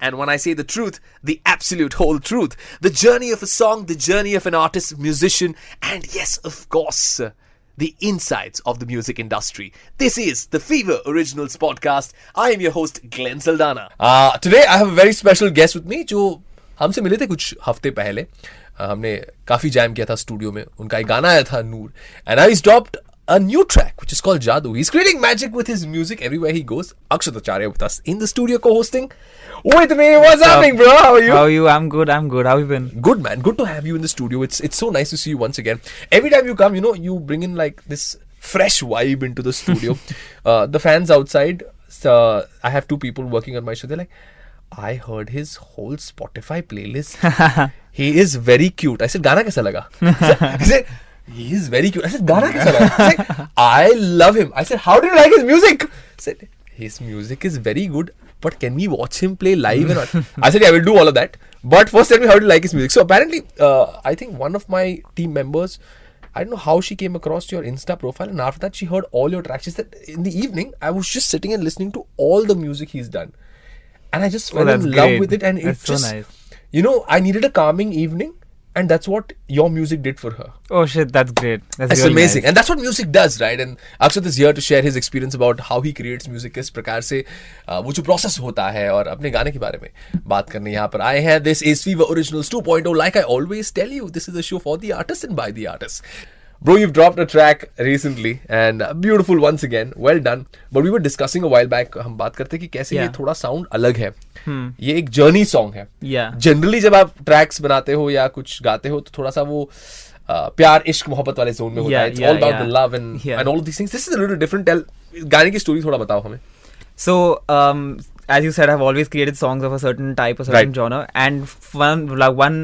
And when I say the truth, the absolute whole truth. The journey of a song, the journey of an artist, musician, and yes, of course, the insides of the music industry. This is the Fever Originals podcast. I am your host, Glenn Saldana. Uh, today, I have a very special guest with me जो हमसे मिले थे कुछ हफ्ते पहले uh, हमने काफी jam किया था स्टूडियो में उनका एक गाना आया था Noor and I dropped a new track which is called Jadoo. He's creating magic with his music everywhere he goes. Akshat Acharya with us in the studio co-hosting with me. What's happening, bro? How are you? How are you? I'm good. I'm good. How you been? Good man, good to have you in the studio. It's it's so nice to see you once again. Every time you come, you know, you bring in like this fresh vibe into the studio. uh, the fans outside, so I have two people working on my show. They're like, I heard his whole Spotify playlist. he is very cute. I said, Gana kaisa laga? He said, he is very cute. I said, Gana kaisa laga? He's like, I love him. I said, how do you like his music? I said, his music is very good. But can we watch him play live? and all? I said, yeah, I will do all of that. But first, tell me how do you like his music? So apparently, uh, I think one of my team members, I don't know how she came across your Insta profile, and after that, she heard all your tracks. She said, in the evening, I was just sitting and listening to all the music he's done, and I just Oh, fell that's in love great. with it. And it's so just, nice. you know, I needed a calming evening, and that's what your music did for her. Oh shit, that's great. That's It's really amazing, nice. and that's what music does, right? And Akshat is here to share his experience about how he creates music, किस प्रकार से uh, वो जो process होता है और अपने गाने के बारे में बात करने यहाँ पर आए हैं. This is Fever Originals 2.0. Like I always tell you, this is a show for the artists and by the artists. Bro, you've dropped a track recently and uh, beautiful once again. Well done. But we were discussing a while back. हम बात करते कि कैसे ये थोड़ा sound अलग है. ये एक जर्नी सॉन्ग है. Yeah. जनरली जब आप ट्रैक्स बनाते हो या कुछ गाते हो तो थोड़ा सा वो uh, प्यार इश्क मोहब्बत वाले जोन में होता है it's yeah, all about yeah. The love and Yeah. And all these things this is a little different tell गाने की स्टोरी थोड़ा बताओ हमें So, um, as you said, I've always created songs of a certain type, a certain Right. genre, and one like one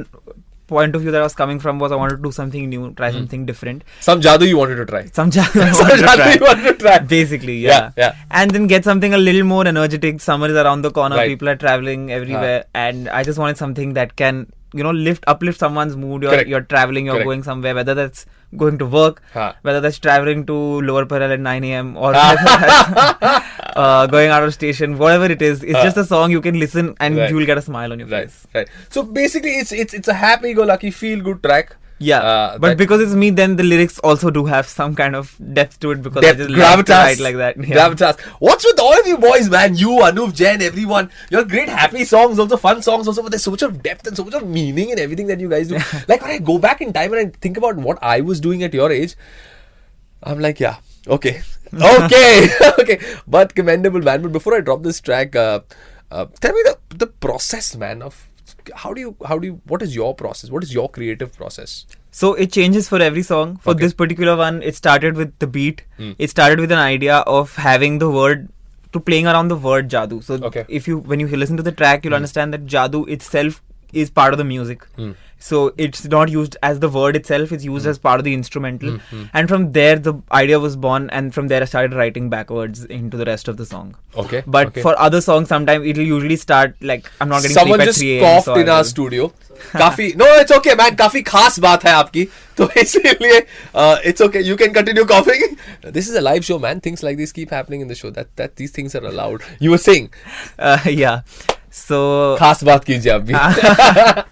point of view that I was coming from was I wanted to do something new, try mm. something different. Some jadoo you wanted to try. Some jadoo, I Some jadoo you wanted to try. Basically, yeah. yeah. yeah. And then get something a little more energetic. Summer is around the corner. Right. People are traveling everywhere, and I just wanted something that can you know, lift uplift someone's mood. You're Correct. you're traveling. You're Correct. going somewhere. Whether that's going to work, हाँ. whether that's traveling to Lower Parel at 9 a.m. or whether that's, uh, going out of station, whatever it is, it's just a song you can listen and Right. you will get a smile on your Right, face. right. So basically, it's it's it's a happy-go-lucky, feel-good track. Yeah, Uh, but that- because it's me, then the lyrics also do have some kind of depth to it because I Depth, just love to gravitas, like that. Yeah. gravitas. What's with all of you boys, man? You, Anuv, Jain, everyone. You're great, happy songs, also fun songs, also. But there's so much of depth and so much of meaning in everything that you guys do. like when I go back in time and I think about what I was doing at your age, I'm like, yeah, okay, okay, okay. But commendable, man. But before I drop this track, uh, uh, tell me the the process, man. Of how do you how do you what is your process? What is your creative process? So it changes for every song. For Okay. This particular one, it started with the beat. Hmm. It started with an idea of having the word to playing around the word jadoo. So Okay. If you when you listen to the track, you'll hmm. understand that jadoo itself is part of the music. Hmm So it's not used as the word itself; it's Hmm. used as part of the instrumental. And from there, the idea was born, and from there, I started writing backwards into the rest of the song. Okay, But okay. for other songs, sometimes it'll usually start like I'm not getting someone sleep at just 3 a.m. coughed so I in our will- studio काफी no it's okay man काफी खास बात है आपकी तो इसीलिए it's okay you can continue coughing this is a live show man things like this keep happening in the show that that these things are allowed you were saying Uh, yeah. So खास बात कीजिए आप भी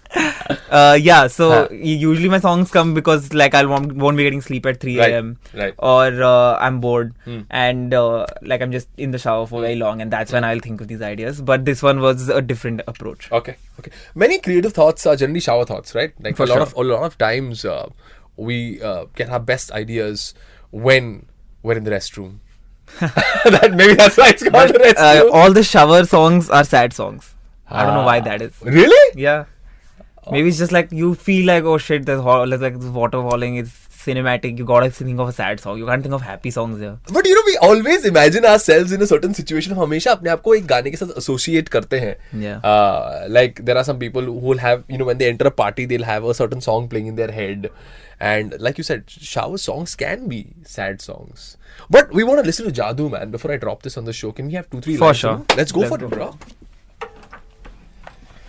uh, yeah, so Huh. y- usually my songs come because like I won't, won't be getting sleep at 3 Right, a.m. right. or uh, I'm bored Hmm. and uh, like I'm just in the shower for very long and that's when I'll think of these ideas. But this one was a different approach. Okay, okay. Many creative thoughts are generally shower thoughts, right? Like For a lot sure. of a lot of times, uh, we uh, get our best ideas when we're in the restroom. that maybe that's why it's called the But uh, restroom. all the shower songs are sad songs. I don't know why Ah. that is. really? Yeah. Maybe it's just like you feel like oh shit, there's ho- like like this water falling. It's cinematic. You gotta think of a sad song. You can't think of happy songs here. But you know we always imagine our selves in a certain situation हम हमेशा अपने आप को एक गाने के साथ associate करते हैं Yeah. Like there are some people who will have you know when they enter a party they will have a certain song playing in their head and like you said shower songs can be sad songs but we want to listen to jadoo man before i drop this on the show can we have two three For lines, sure. you know? let's go Let's for go it bro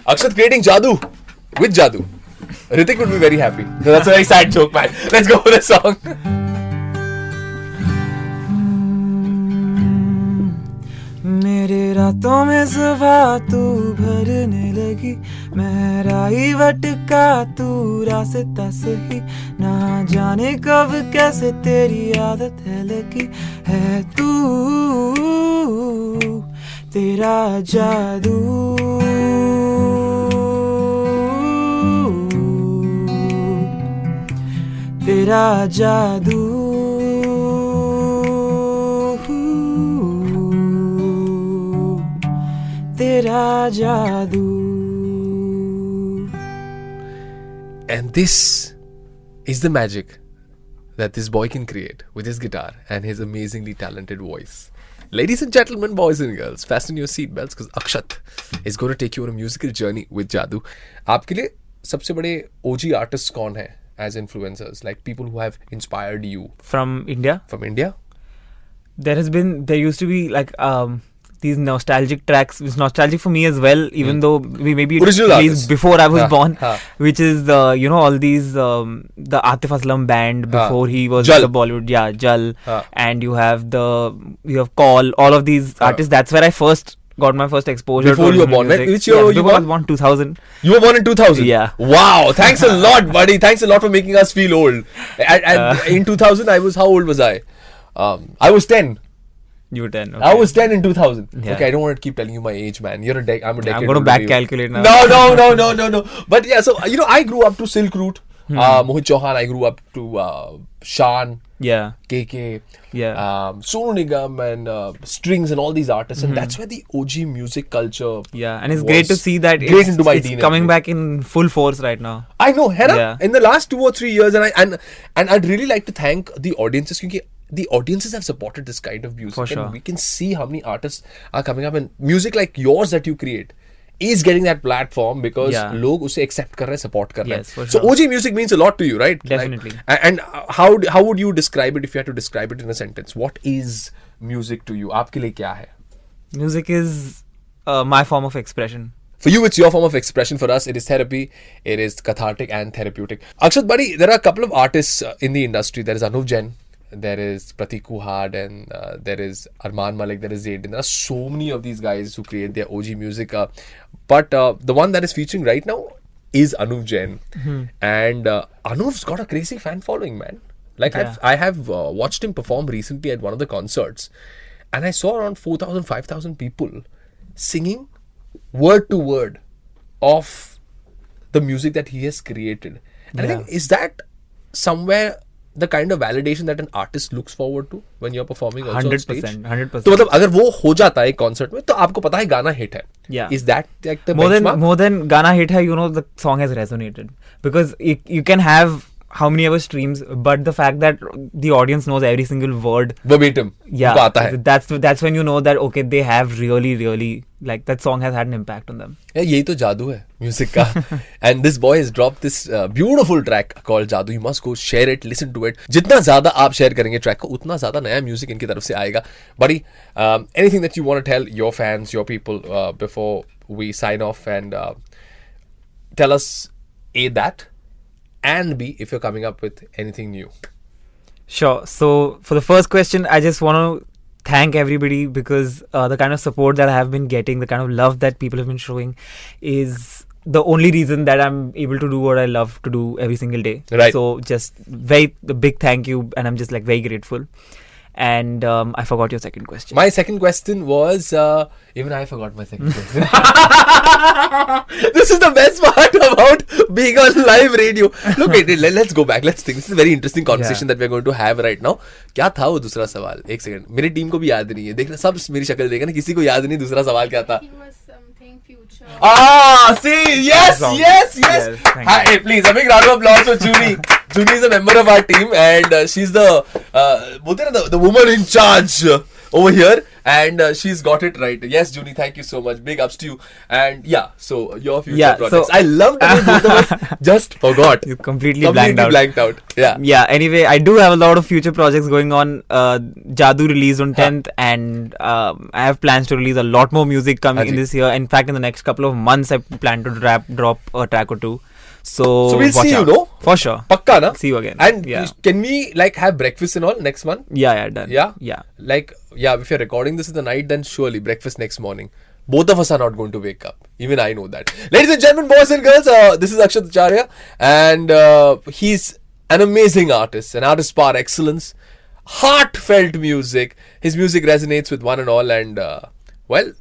Akshat creating jadoo with jadoo Ritik would be very happy. No, that's a very sad joke, man. Let's go for the song. मेरे रातों में सुबह तू भरने लगी महराई भटका तू रास्ता सही ना जाने कब कैसे तेरी आदत है लगी है तू तेरा जादू तेरा जादू तेरा जादू And this is the magic that this boy can create with his guitar and his amazingly talented voice. Ladies and gentlemen, boys and girls, fasten your seatbelts because Akshat is going to take you on a musical journey with Jadoo. आपके लिए सबसे बड़े OG artists कौन है as influencers? Like people who have inspired you from India. from India? There has been there used to be like um these nostalgic tracks. It's nostalgic for me as well, even though we maybe. Released before I was Huh, born, huh. which is the you know all these um, the Atif Aslam band before he was Jal. the Bollywood yeah Jal, and you have the you have Call all of these artists. That's where I first got my first exposure. Before you were born, right? music. Which year yeah, you I born? born 2000. You were born in 2000? Yeah. Wow. Thanks a lot, buddy. Thanks a lot for making us feel old. Uh. in 2000, I was, how old was I? Um, I was 10. You were 10. I was 10 in 2000. Yeah. Okay, I don't want to keep telling you my age, man. You're a dec- I'm a decade. I'm going to back calculate now. No, no, no, no, no, no. But yeah, so you know, I grew up to Silk Route. Hmm. Uh, Mohit Chauhan. I grew up to uh, Shan, Yeah. KK, Yeah. um, Sonu Nigam, and uh, Strings, and all these artists. And that's where the OG music culture. Hmm. Yeah, and it's great to see that great it's, into my it's DNA. coming back in full force right now. I know, Hera. Yeah. In the last two or three years, and I and and I'd really like to thank the audiences because the audiences have supported this kind of music, For and sure. we can see how many artists are coming up, and music like yours that you create is getting that platform because Yeah. लोग उसे accept कर रहे हैं, support कर रहे हैं. Yes, for So. OG music means a lot to you, right? Like- Definitely. a- and uh, how how would you describe it if you had to describe it in a sentence? What is music to you? आपके लिए क्या है? Music is uh, my form of expression. For you, it's your form of expression. For us, it is therapy. It is cathartic and therapeutic. Akshat, buddy, there are a couple of artists uh, in the industry. There is Anuv Jain, there is Prateek Kuhad, and uh, there is Armaan Malik, there is Zayd. There are so many of these guys who create their OG music. Uh, but uh, the one that is featuring right now is Anuv Jain. And uh, Anuv's got a crazy fan following, man. Like, I've, I have uh, watched him perform recently at one of the concerts, and I saw around 4,000, 5,000 people singing word to word of the music that he has created. And I think is that somewhere the kind of validation that an artist looks forward to when you're performing also on Hundred stage? percent, hundred तो percent. मतलब अगर वो हो जाता है concert में तो आपको पता है गाना हिट है Yeah. Is that like the more than more than Gana hit hai, you know the song has resonated because you, you can have how many ever streams, but the fact that the audience knows every single word verbatim. Yeah, that's that's when you know that okay, they have really, really like that song has had an impact on them. Yeah, yehi to jadoo hai music ka And this boy has dropped this uh, beautiful track called jadoo You must go share it, listen to it. jitna zyada aap share karenge track ko utna zyada naya music inki taraf se aayega Buddy, um, anything that you want to tell your fans, your people uh, before we sign off and uh, tell us a that and b if you're coming up with anything new Sure. So for the first question, I just want to thank everybody because uh, the kind of support that I have been getting, the kind of love that people have been showing, is the only reason that I'm able to do what I love to do every single day. Right. So just very the big thank you, and I'm just like very grateful. And um, I forgot your second question. my second question was uh, even i forgot my second question this is the best part about being on live radio look wait, let, let's go back let's think this is a very interesting conversation Yeah. that we're going to have right now क्या था वो दूसरा सवाल एक second मेरी team को भी याद नहीं है देखना सब मेरी शक्ल देखा ना किसी को याद नहीं दूसरा सवाल क्या था He was something future. Ah, see, yes, song. yes, yes. Yes, thank Hi, you. hey, please, a big round of applause for Junie. Junie is a member of our team, and uh, she's the, uh, the the woman in charge over here, and uh, she's got it right. Yes, Junie, thank you so much. Big ups to you. And yeah, so your future Yeah, so- projects. I love the way both of us just forgot. You completely, Completely blanked out. blanked out. Yeah. Yeah. Anyway, I do have a lot of future projects going on. Uh, Jadoo released on 10th, and um, I have plans to release a lot more music coming in this year. In fact, in the next couple of months, I plan to drop a track or two. So, So we'll see you, out. no? For sure. Pakka, na? See you again. And Yeah. can we like have breakfast and all next month? Yeah, yeah, done. Yeah? Yeah. Like, yeah, if you're recording this in the night, then surely breakfast next morning. Both of us are not going to wake up. Even I know that. Ladies and gentlemen, boys and girls, uh, this is Akshat Acharya, and uh, he's an amazing artist, an artist par excellence, heartfelt music. His music resonates with one and all, and uh, well,